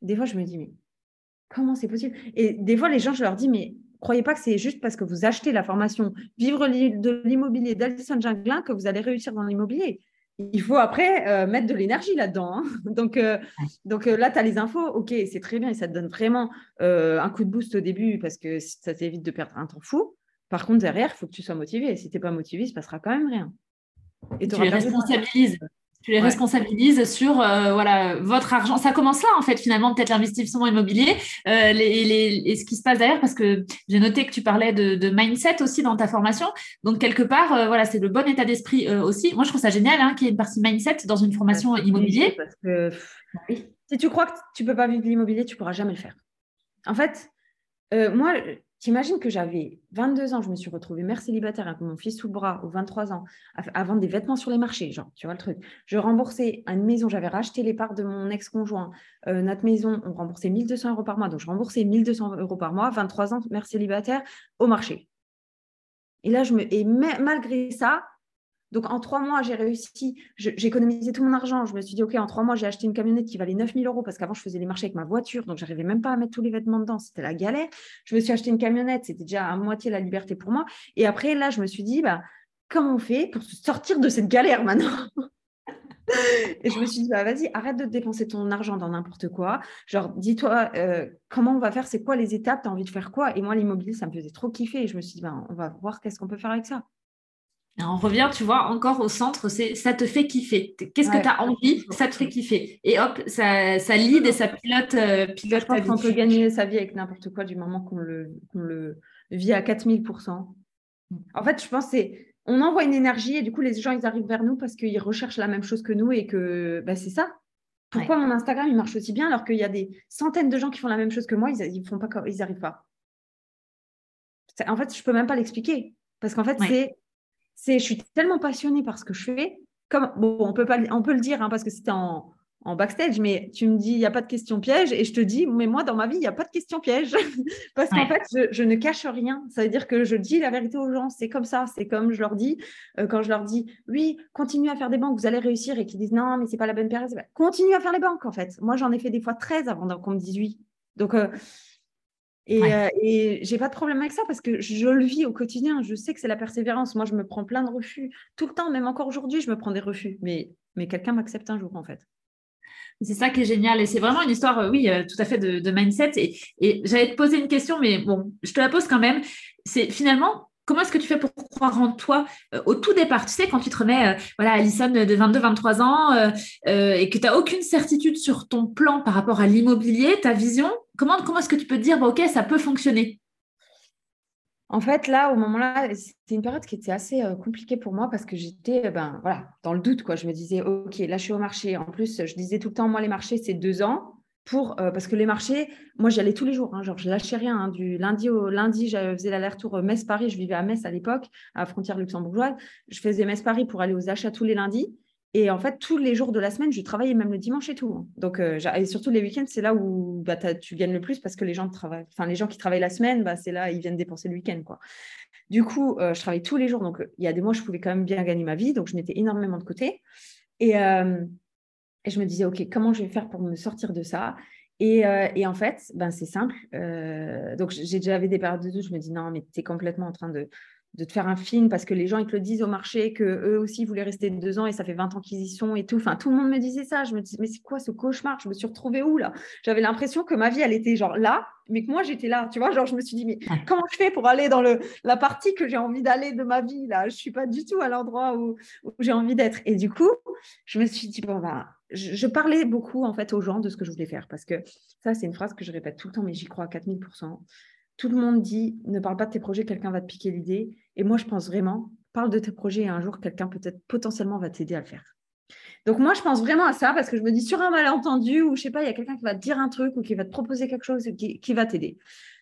Des fois, je me dis, mais comment c'est possible? Et des fois, les gens, je leur dis, mais croyez pas que c'est juste parce que vous achetez la formation Vivre de l'immobilier d'Alison Junglin que vous allez réussir dans l'immobilier. Il faut après euh, mettre de l'énergie là-dedans. Hein. Donc, euh, donc euh, là, tu as les infos. OK, c'est très bien et ça te donne vraiment un coup de boost au début parce que ça t'évite de perdre un temps fou. Par contre, derrière, il faut que tu sois motivé. Si tu n'es pas motivé, il ne se passera quand même rien. Et tu les responsabilises tu les responsabilises sur euh, voilà votre argent. Ça commence là en fait finalement peut-être l'investissement immobilier euh, les, et ce qui se passe derrière parce que j'ai noté que tu parlais de, mindset aussi dans ta formation. Donc quelque part euh, voilà c'est le bon état d'esprit aussi. Moi je trouve ça génial hein, qu'il y ait une partie mindset dans une formation immobilier. Parce que si tu crois que tu peux pas vivre de l'immobilier, tu pourras jamais le faire. En fait, moi T'imagines que j'avais 22 ans, je me suis retrouvée mère célibataire avec mon fils sous le bras, aux 23 ans, à, vendre des vêtements sur les marchés, genre, tu vois le truc. Je remboursais une maison, j'avais racheté les parts de mon ex-conjoint. Euh, notre maison, on remboursait 1200 euros par mois, donc je remboursais 1200 euros par mois, 23 ans, mère célibataire, au marché. Et là, je me... Et malgré ça, donc en trois mois, j'ai réussi, j'ai économisé tout mon argent. Je me suis dit, OK, en trois mois, j'ai acheté une camionnette qui valait 9000 euros parce qu'avant, je faisais les marchés avec ma voiture, donc j'arrivais même pas à mettre tous les vêtements dedans. C'était la galère. Je me suis acheté une camionnette, c'était déjà à moitié la liberté pour moi. Et après, là, je me suis dit, bah, comment on fait pour sortir de cette galère maintenant? Et je me suis dit, bah, vas-y, arrête de dépenser ton argent dans n'importe quoi. Genre, dis-toi, euh, comment on va faire? C'est quoi les étapes? Tu as envie de faire quoi? Et moi, l'immobilier, ça me faisait trop kiffer. Et je me suis dit, bah, on va voir qu'est-ce qu'on peut faire avec ça on revient, tu vois, encore au centre, c'est ça te fait kiffer. Qu'est-ce que tu as envie? Ça te fait kiffer. Et hop, ça, ça lead et ça pilote, euh, pilote Je pense qu'on peut gagner sa vie avec n'importe quoi du moment qu'on le, le vit à 4000%. En fait, je pense c'est on envoie une énergie et du coup, les gens, ils arrivent vers nous parce qu'ils recherchent la même chose que nous et que bah, c'est ça. Pourquoi mon Instagram, il marche aussi bien alors qu'il y a des centaines de gens qui font la même chose que moi, ils ne font pas, ils arrivent pas. En fait, je peux même pas l'expliquer parce qu'en fait, c'est c'est je suis tellement passionnée par ce que je fais. Comme, bon, on peut, pas, on peut le dire hein, parce que c'était en, backstage, mais tu me dis, il n'y a pas de question piège, et je te dis, mais moi, dans ma vie, il n'y a pas de question piège, parce qu'en fait, je, ne cache rien. Ça veut dire que je dis la vérité aux gens, c'est comme ça, c'est comme je leur dis, euh, quand je leur dis, oui, continuez à faire des banques, vous allez réussir, et qu'ils disent, non, mais c'est pas la bonne période, continue à faire les banques, en fait. Moi, j'en ai fait des fois 13 avant qu'on me dise oui. Donc, euh, et, je euh, et j'ai pas de problème avec ça parce que je le vis au quotidien. Je sais que c'est la persévérance. Moi, je me prends plein de refus tout le temps, même encore aujourd'hui, je me prends des refus. Mais, mais quelqu'un m'accepte un jour, en fait. C'est ça qui est génial. Et c'est vraiment une histoire, euh, oui, euh, tout à fait de, mindset. Et, et j'allais te poser une question, mais bon, je te la pose quand même. C'est finalement, comment est-ce que tu fais pour croire en toi euh, au tout départ? Tu sais, quand tu te remets, voilà, Alison de 22-23 ans et que tu n'as aucune certitude sur ton plan par rapport à l'immobilier, ta vision, comment, comment est-ce que tu peux te dire, OK, ça peut fonctionner? En fait, là, au moment-là, c'était une période qui était assez euh, compliquée pour moi parce que j'étais euh, ben, dans le doute. Quoi. Je me disais, OK, là, je suis au marché. En plus, je disais tout le temps, moi, les marchés, c'est deux ans. Pour, euh, parce que les marchés, moi, j'y allais tous les jours. Hein, genre, je lâchais rien. Hein. du lundi au lundi, je faisais l'aller-retour Metz-Paris. Je vivais à Metz à l'époque, à la frontière luxembourgeoise. Je faisais Metz-Paris pour aller aux achats tous les lundis. Et en fait, tous les jours de la semaine, je travaillais même le dimanche et tout. Hein. Donc, euh, et surtout les week-ends, c'est là où bah, tu gagnes le plus parce que les gens, travaillent, enfin, les gens qui travaillent la semaine, bah, c'est là, ils viennent dépenser le week-end. Quoi. Du coup, euh, je travaille tous les jours. Donc, il y a des mois, je pouvais quand même bien gagner ma vie. Donc, je mettais énormément de côté. Et, euh, je me disais, OK, comment je vais faire pour me sortir de ça? Et, en fait, ben, c'est simple. donc, j'ai déjà des périodes de doute. Je me dis, non, mais tu es complètement en train de, de te faire un film parce que les gens ils te le disent au marché que eux aussi voulaient rester deux ans et ça fait 20 ans qu'ils y sont et tout. Enfin, tout le monde me disait ça. Je me disais, mais c'est quoi ce cauchemar? Je me suis retrouvée où là? J'avais l'impression que ma vie, elle était genre là, mais que moi j'étais là. Tu vois, genre je me suis dit, mais comment je fais pour aller dans le, la partie que j'ai envie d'aller de ma vie là? Je suis pas du tout à l'endroit où, j'ai envie d'être. Et du coup, je me suis dit, bon, bah, je, parlais beaucoup en fait aux gens de ce que je voulais faire parce que ça, c'est une phrase que je répète tout le temps, mais j'y crois à 4000% tout le monde dit ne parle pas de tes projets, quelqu'un va te piquer l'idée. Et moi, je pense vraiment, parle de tes projets et un jour, quelqu'un peut-être potentiellement va t'aider à le faire. Donc moi, je pense vraiment à ça parce que je me dis sur un malentendu ou je sais pas, il y a quelqu'un qui va te dire un truc ou qui va te proposer quelque chose qui, va t'aider.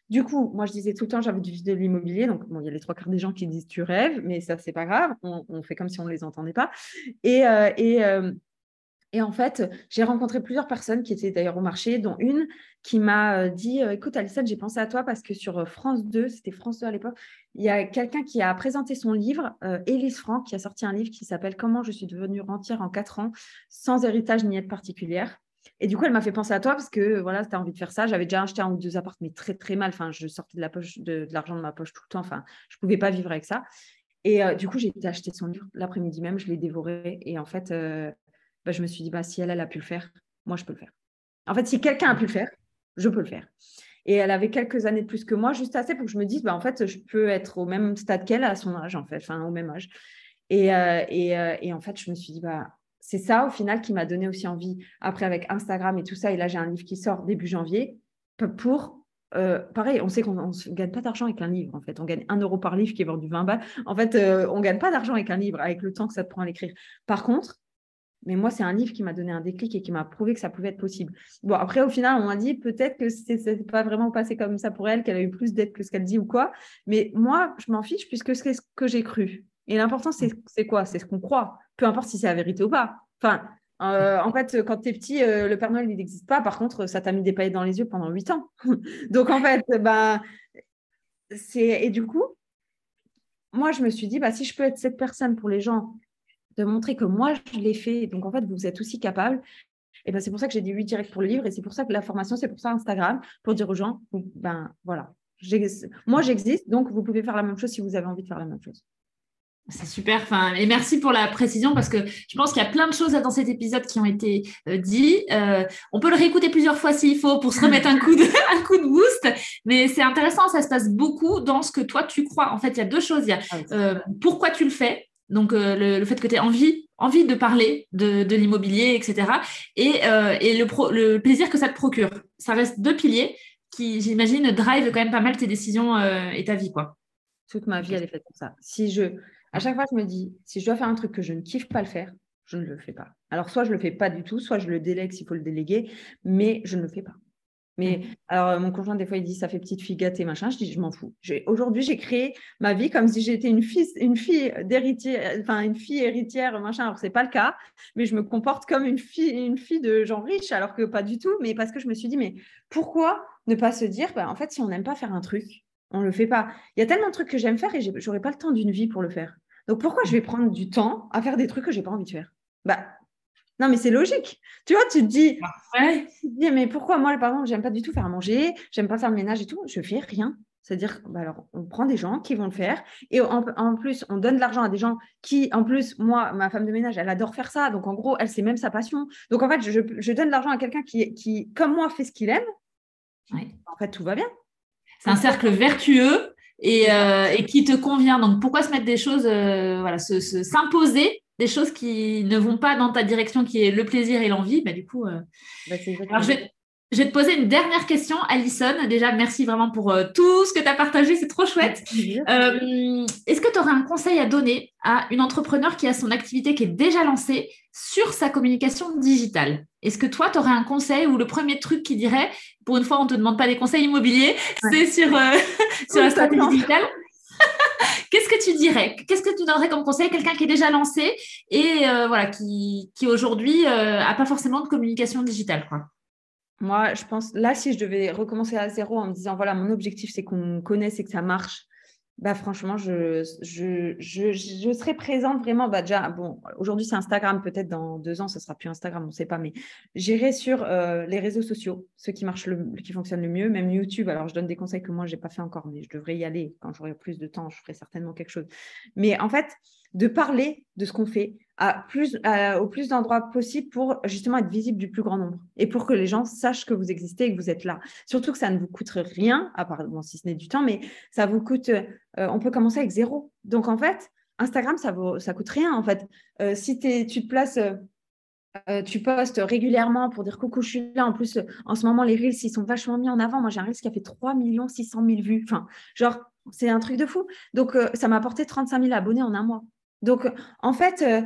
Du coup, moi, je disais tout le temps, j'avais du de l'immobilier. Donc, bon, il y a les trois quarts des gens qui disent tu rêves, mais ça, c'est pas grave. On, fait comme si on ne les entendait pas. Et, euh, euh, et en fait, j'ai rencontré plusieurs personnes qui étaient d'ailleurs au marché, dont une qui m'a euh, dit euh, Écoute, Alison, j'ai pensé à toi parce que sur euh, France 2, c'était France 2 à l'époque, il y a quelqu'un qui a présenté son livre, Élise Franck, qui a sorti un livre qui s'appelle Comment je suis devenue rentière en quatre ans, sans héritage ni aide particulière. Et du coup, elle m'a fait penser à toi parce que voilà, tu as envie de faire ça. J'avais déjà acheté un ou deux appartements, mais très, très mal. Enfin, je sortais de la de, l'argent de ma poche tout le temps. Enfin, je ne pouvais pas vivre avec ça. Et du coup, j'ai été acheter son livre l'après-midi même. Je l'ai dévoré. Et en fait, bah, je me suis dit, bah, si elle, a pu le faire, moi, je peux le faire. En fait, si quelqu'un a pu le faire, je peux le faire. Et elle avait quelques années de plus que moi, juste assez pour que je me dise, bah, en fait, je peux être au même stade qu'elle à son âge, en fait, enfin, au même âge. Et, euh, et, euh, et, en fait, je me suis dit, bah, c'est ça, au final, qui m'a donné aussi envie, après, avec Instagram et tout ça. Et là, j'ai un livre qui sort début janvier pour. Euh, pareil, on sait qu'on ne gagne pas d'argent avec un livre, en fait. On gagne un euro par livre qui est vendu 20 balles. En fait, on ne gagne pas d'argent avec un livre, avec le temps que ça te prend à l'écrire. Par contre, mais moi, c'est un livre qui m'a donné un déclic et qui m'a prouvé que ça pouvait être possible. Bon, après, au final, on m'a dit peut-être que ce n'est pas vraiment passé comme ça pour elle, qu'elle a eu plus d'aide que ce qu'elle dit ou quoi. Mais moi, je m'en fiche puisque c'est ce que j'ai cru. Et l'important, c'est quoi? C'est ce qu'on croit. Peu importe si c'est la vérité ou pas. Enfin, euh, en fait, quand tu es petit, euh, le Père Noël, n'existe pas. Par contre, ça t'a mis des paillettes dans les yeux pendant huit ans. Donc, en fait, ben, c'est... Et du coup, moi, je me suis dit, bah, si je peux être cette personne pour les gens de montrer que moi, je l'ai fait. Donc, en fait, vous êtes aussi capable. Et ben, c'est pour ça que j'ai dit oui direct pour le livre. Et c'est pour ça que la formation, c'est pour ça Instagram, pour dire aux gens, ben voilà, moi, j'existe. Donc, vous pouvez faire la même chose si vous avez envie de faire la même chose. C'est super. Enfin, et merci pour la précision parce que je pense qu'il y a plein de choses dans cet épisode qui ont été euh, dit. Euh, on peut le réécouter plusieurs fois s'il faut pour se remettre un coup de, un coup de boost. Mais c'est intéressant, ça se passe beaucoup dans ce que toi tu crois. En fait, il y a deux choses. Il y a ah euh, pourquoi tu le fais donc euh, le, fait que tu aies envie, envie de parler de, l'immobilier, etc. Et, euh, le, plaisir que ça te procure. Ça reste deux piliers qui, j'imagine, drive quand même pas mal tes décisions euh, et ta vie. quoi. Toute ma vie, elle est faite comme ça. Si je, à chaque fois, je me dis, si je dois faire un truc que je ne kiffe pas le faire, je ne le fais pas. Alors, soit je ne le fais pas du tout, soit je le délègue s'il faut le déléguer, mais je ne le fais pas. Mais mmh. alors, euh, mon conjoint, des fois, il dit ça fait petite fille gâtée, machin. Je dis, je m'en fous. Aujourd'hui, j'ai créé ma vie comme si j'étais une fille, une fille d'héritière, enfin, une fille héritière, machin. Alors, c'est pas le cas, mais je me comporte comme une fille, une fille de gens riches, alors que pas du tout. Mais parce que je me suis dit, mais pourquoi ne pas se dire, bah, en fait, si on n'aime pas faire un truc, on le fait pas. Il y a tellement de trucs que j'aime faire et j'aurais pas le temps d'une vie pour le faire. Donc, pourquoi je vais prendre du temps à faire des trucs que j'ai pas envie de faire? Bah, non, mais c'est logique. Tu vois, tu te dis, mais pourquoi moi, par exemple, j'aime pas du tout faire à manger, j'aime pas faire le ménage et tout, je fais rien. C'est-à-dire, bah alors, on prend des gens qui vont le faire et en, plus, on donne de l'argent à des gens qui, en plus, moi, ma femme de ménage, elle adore faire ça. Donc, en gros, elle, c'est même sa passion. Donc, en fait, je, donne de l'argent à quelqu'un qui, qui, comme moi, fait ce qu'il aime. En fait, tout va bien. C'est un cercle vertueux et, euh, et, qui te convient. Donc, pourquoi se mettre des choses, euh, voilà, s'imposer des choses qui ne vont pas dans ta direction, qui est le plaisir et l'envie, bah, du coup. Euh... Bah, alors, je vais, je vais te poser une dernière question, Alison. Déjà, merci vraiment pour euh, tout ce que tu as partagé, c'est trop chouette. Euh, est-ce que tu aurais un conseil à donner à une entrepreneur qui a son activité qui est déjà lancée sur sa communication digitale? Est-ce que toi, tu aurais un conseil ou le premier truc qui dirait, pour une fois, on ne te demande pas des conseils immobiliers, c'est sur, sur la stratégie digitale? Qu'est-ce que tu dirais? Qu'est-ce que tu donnerais comme conseil à quelqu'un qui est déjà lancé et voilà, qui, qui aujourd'hui n'a pas forcément de communication digitale moi, je pense, là, si je devais recommencer à zéro en me disant, voilà, mon objectif, c'est qu'on connaisse et que ça marche, bah, franchement, je, je, je, serai présente vraiment. Bah, déjà, bon, aujourd'hui, c'est Instagram. Peut-être dans deux ans, ce sera plus Instagram, on ne sait pas. Mais j'irai sur euh, les réseaux sociaux, ceux qui marchent, le, qui fonctionnent le mieux, même YouTube. Alors, je donne des conseils que moi, je n'ai pas fait encore, mais je devrais y aller. Quand j'aurai plus de temps, je ferai certainement quelque chose. Mais en fait, de parler de ce qu'on fait au plus d'endroits possible pour justement être visible du plus grand nombre et pour que les gens sachent que vous existez et que vous êtes là. Surtout que ça ne vous coûte rien, à part si ce n'est du temps, mais ça vous coûte, euh, on peut commencer avec zéro. Donc en fait, Instagram, ça ne ça coûte rien en fait. Euh, si tu te places, euh, tu postes régulièrement pour dire coucou, je suis là. En plus, en ce moment, les Reels, ils sont vachement mis en avant. Moi, j'ai un Reels qui a fait 3 600 000 vues. Enfin, genre, c'est un truc de fou. Donc, ça m'a apporté 35 000 abonnés en un mois. Donc, en fait, euh,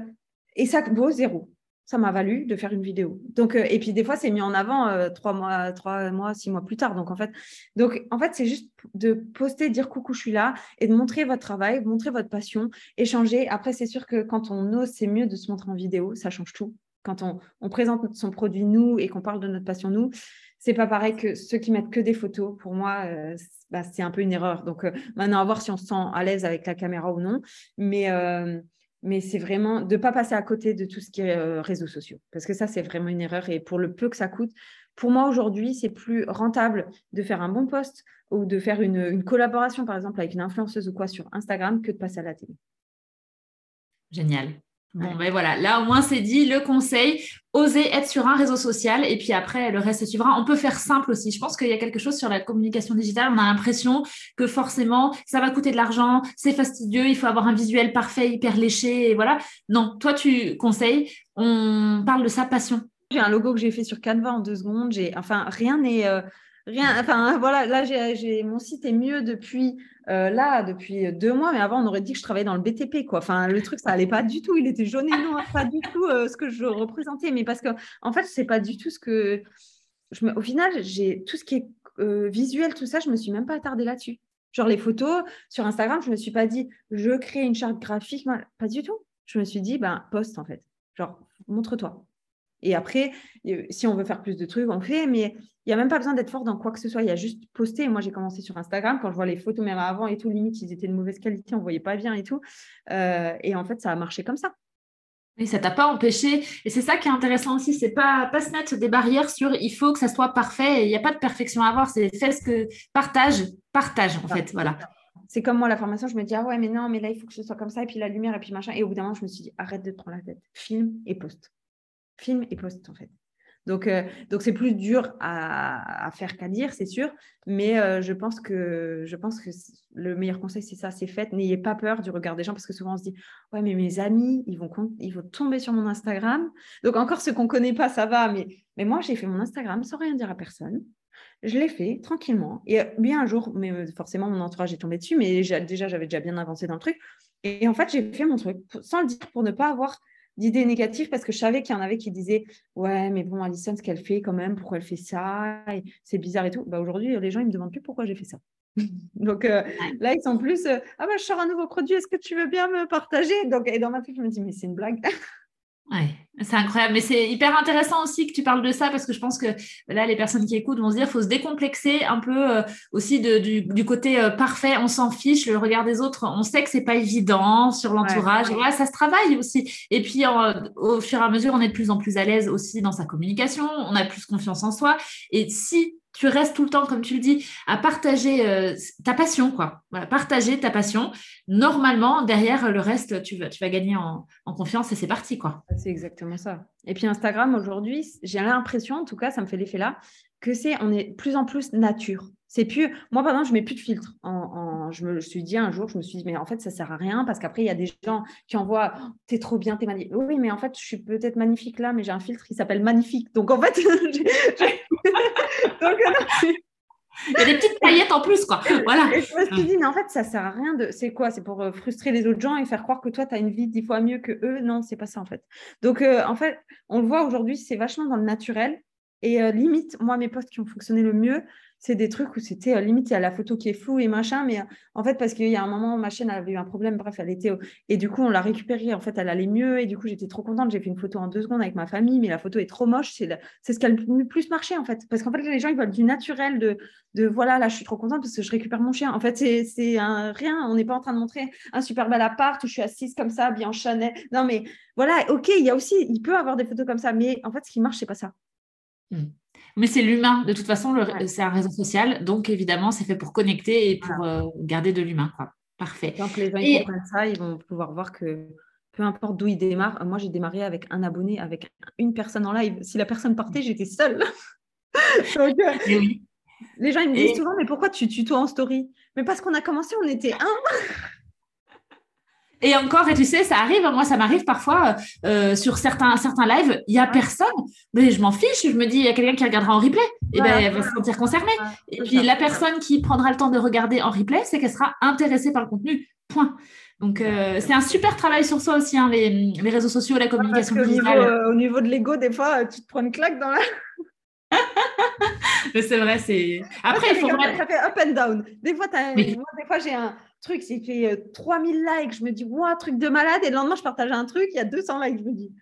et ça vaut zéro. Ça m'a valu de faire une vidéo. Donc, euh, et puis des fois, c'est mis en avant euh, trois mois, trois mois, six mois plus tard. Donc, en fait, c'est juste de poster, dire coucou, je suis là, et de montrer votre travail, montrer votre passion, échanger. Après, c'est sûr que quand on ose, c'est mieux de se montrer en vidéo. Ça change tout. Quand on présente son produit nous et qu'on parle de notre passion nous, c'est pas pareil que ceux qui mettent que des photos. Pour moi, euh, bah, c'est un peu une erreur. Donc euh, maintenant, à voir si on se sent à l'aise avec la caméra ou non. Mais, euh, mais c'est vraiment de ne pas passer à côté de tout ce qui est réseaux sociaux. Parce que ça, c'est vraiment une erreur. Et pour le peu que ça coûte, pour moi, aujourd'hui, c'est plus rentable de faire un bon post ou de faire une, une collaboration, par exemple, avec une influenceuse ou quoi sur Instagram que de passer à la télé. Génial. Bon, ben voilà, là au moins c'est dit, le conseil, oser être sur un réseau social et puis après le reste suivra. On peut faire simple aussi. Je pense qu'il y a quelque chose sur la communication digitale. On a l'impression que forcément ça va coûter de l'argent, c'est fastidieux, il faut avoir un visuel parfait, hyper léché et voilà. Non, toi tu conseilles, on parle de sa passion. J'ai un logo que j'ai fait sur Canva en deux secondes. J'ai, enfin, rien n'est. Euh, rien, enfin voilà, là mon site est mieux depuis euh, là depuis deux mois, mais avant on aurait dit que je travaillais dans le BTP quoi. Enfin le truc ça allait pas du tout, il était jaune et noir, pas du tout euh, ce que je représentais, mais parce que en fait c'est pas du tout ce que au final j'ai tout ce qui est euh, visuel tout ça, je me suis même pas attardée là-dessus. Genre les photos sur Instagram, je me suis pas dit je crée une charte graphique, pas du tout. Je me suis dit ben poste en fait, genre montre-toi. Et après, si on veut faire plus de trucs, on fait, mais il n'y a même pas besoin d'être fort dans quoi que ce soit. Il y a juste poster. Moi, j'ai commencé sur Instagram. Quand je vois les photos, même avant et tout, limite, ils étaient de mauvaise qualité, on ne voyait pas bien et tout. Euh, et en fait, ça a marché comme ça. Et ça t'a pas empêché. Et c'est ça qui est intéressant aussi, c'est pas, pas se mettre des barrières sur il faut que ça soit parfait. Il n'y a pas de perfection à avoir. C'est fais ce que partage, partage en fait. Voilà. C'est comme moi, la formation, je me dis, ah ouais, mais non, mais là, il faut que ce soit comme ça, et puis la lumière, et puis machin. Et au bout d'un moment, je me suis dit, arrête de te prendre la tête. Filme et poste film et post en fait. Donc, euh, donc c'est plus dur à, faire qu'à dire, c'est sûr. Mais euh, je pense que je pense que le meilleur conseil, c'est ça, c'est fait. N'ayez pas peur du regard des gens parce que souvent on se dit, ouais, mais mes amis, ils vont, ils vont tomber sur mon Instagram. Donc encore ceux qu'on connaît pas, ça va. Mais, mais moi, j'ai fait mon Instagram sans rien dire à personne. Je l'ai fait tranquillement. Et bien un jour, mais forcément, mon entourage est tombé dessus, mais déjà, j'avais déjà bien avancé dans le truc. Et en fait, j'ai fait mon truc sans le dire pour ne pas avoir d'idées négatives parce que je savais qu'il y en avait qui disaient ouais mais bon Alison ce qu'elle fait quand même pourquoi elle fait ça c'est bizarre et tout bah aujourd'hui les gens ils me demandent plus pourquoi j'ai fait ça. Donc euh, là ils sont plus euh, ah bah je sors un nouveau produit est-ce que tu veux bien me partager? Donc et dans ma tête je me dis mais c'est une blague Ouais, c'est incroyable. Mais c'est hyper intéressant aussi que tu parles de ça parce que je pense que là, les personnes qui écoutent vont se dire faut se décomplexer un peu euh, aussi de, du, côté euh, parfait. On s'en fiche, le regard des autres. On sait que c'est pas évident sur l'entourage. Et voilà, ça se travaille aussi. Et puis, au fur et à mesure, on est de plus en plus à l'aise aussi dans sa communication. On a plus confiance en soi. Et si tu restes tout le temps, comme tu le dis, à partager euh, ta passion, quoi. Partager ta passion. Normalement, derrière le reste, tu vas, tu vas gagner en, confiance et c'est parti, quoi. C'est exactement ça. Et puis Instagram, aujourd'hui, j'ai l'impression, en tout cas, ça me fait l'effet là, que c'est, on est plus en plus nature. C'est plus, moi, par exemple, je mets plus de filtre. En, je me suis dit un jour, je me suis dit, mais en fait, ça sert à rien parce qu'après, il y a des gens qui envoient, oh, t'es trop bien, t'es magnifique. Oui, mais en fait, je suis peut-être magnifique là, mais j'ai un filtre qui s'appelle magnifique. Donc, en fait, Donc, il y a des petites paillettes en plus, quoi. Voilà. Et je me suis dit, mais en fait, ça sert à rien de. C'est quoi? C'est pour euh, frustrer les autres gens et faire croire que toi, tu as une vie dix fois mieux que eux Non, c'est pas ça, en fait. Donc, euh, en fait, on le voit aujourd'hui, c'est vachement dans le naturel. Et euh, limite, moi, mes posts qui ont fonctionné le mieux, c'est des trucs où c'était euh, limite, il y a la photo qui est floue et machin, mais euh, en fait, parce qu'il y a un moment, ma chaîne avait eu un problème, bref, elle était. Et du coup, on l'a récupérée, en fait, elle allait mieux, et du coup, j'étais trop contente. J'ai fait une photo en deux secondes avec ma famille, mais la photo est trop moche. C'est ce qui a le plus marché, en fait. Parce qu'en fait, les gens, ils veulent du naturel, de, voilà, là, je suis trop contente parce que je récupère mon chien. En fait, c'est un rien. On n'est pas en train de montrer un super bel appart où je suis assise comme ça, bien Chanel. Non, mais voilà, ok, il y a aussi, il peut avoir des photos comme ça, mais en fait, ce qui marche, c'est pas ça. Mmh. Mais c'est l'humain. De toute façon, c'est un réseau social. Donc, évidemment, c'est fait pour connecter et pour euh, garder de l'humain. Parfait. Donc, les gens comprennent ça, ils vont pouvoir voir que peu importe d'où ils démarrent, moi, j'ai démarré avec un abonné, avec une personne en live. Si la personne partait, j'étais seule. Donc, euh, oui. Les gens, ils me disent souvent, mais pourquoi tu tutoies en story? Mais parce qu'on a commencé, on était un. Et encore, et tu sais, ça arrive, moi ça m'arrive parfois euh, sur certains, certains lives, il n'y a personne, mais je m'en fiche, je me dis, il y a quelqu'un qui regardera en replay, et ben, elle va se sentir concernée. et puis la personne qui prendra le temps de regarder en replay, c'est qu'elle sera intéressée par le contenu, point. Donc euh, c'est un super travail sur soi aussi, hein, les, les, réseaux sociaux, la communication Au niveau, euh, au niveau de l'ego, des fois, tu te prends une claque dans la... mais c'est vrai, c'est... Après, il faut... Ça fait up and down. Des fois, des fois j'ai un truc, c'est fait 3000 euh, likes. Je me dis, wow, truc de malade. Et le lendemain, je partage un truc, il y a 200 likes. Je me dis,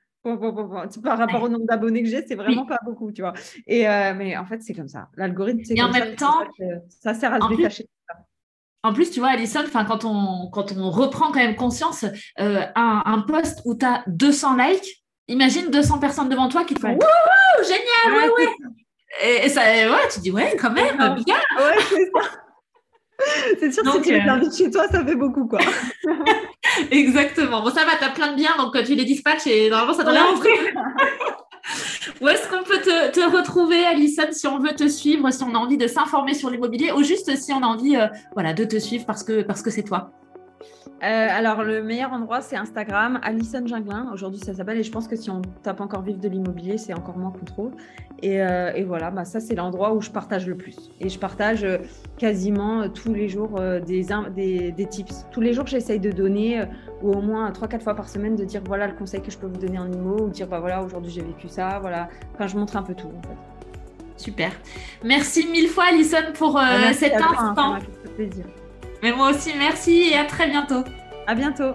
par rapport au nombre d'abonnés que j'ai, c'est vraiment pas beaucoup, tu vois. Et, euh, mais en fait, c'est comme ça. L'algorithme, c'est comme en même temps, ça, sert à se détacher. En plus, tu vois, Alison, quand on, quand on reprend quand même conscience, euh, un, un post où tu as 200 likes, imagine 200 personnes devant toi qui te font Wouhou, génial, ouais, ouais. Et, ça, ouais, tu dis, ouais, quand même, bien. Ouais, c'est ça. C'est sûr que si tu les euh, invites chez toi, ça fait beaucoup, quoi. Exactement. Bon, ça va, tu as plein de biens, donc tu les dispatches et normalement, ça devrait rentrer. Où est-ce qu'on peut te, retrouver, Alison, si on veut te suivre, si on a envie de s'informer sur l'immobilier ou juste si on a envie euh, voilà, de te suivre parce que parce que c'est toi? Euh, alors, le meilleur endroit, c'est Instagram, Alison Jinglin. Aujourd'hui, ça s'appelle. Et je pense que si on tape encore Vivre de l'immobilier, c'est encore moins qu'on trouve. Et, euh, voilà, bah, ça, c'est l'endroit où je partage le plus. Et je partage euh, quasiment tous les jours des, des, des, tips. Tous les jours, j'essaye de donner, ou au moins 3-4 fois par semaine, de dire voilà le conseil que je peux vous donner en IMO, ou dire bah voilà, aujourd'hui, j'ai vécu ça. Voilà. Enfin, je montre un peu tout, en fait. Super. Merci mille fois, Alison, pour cet instant. ça plaisir. Mais moi aussi, merci et à très bientôt. À bientôt.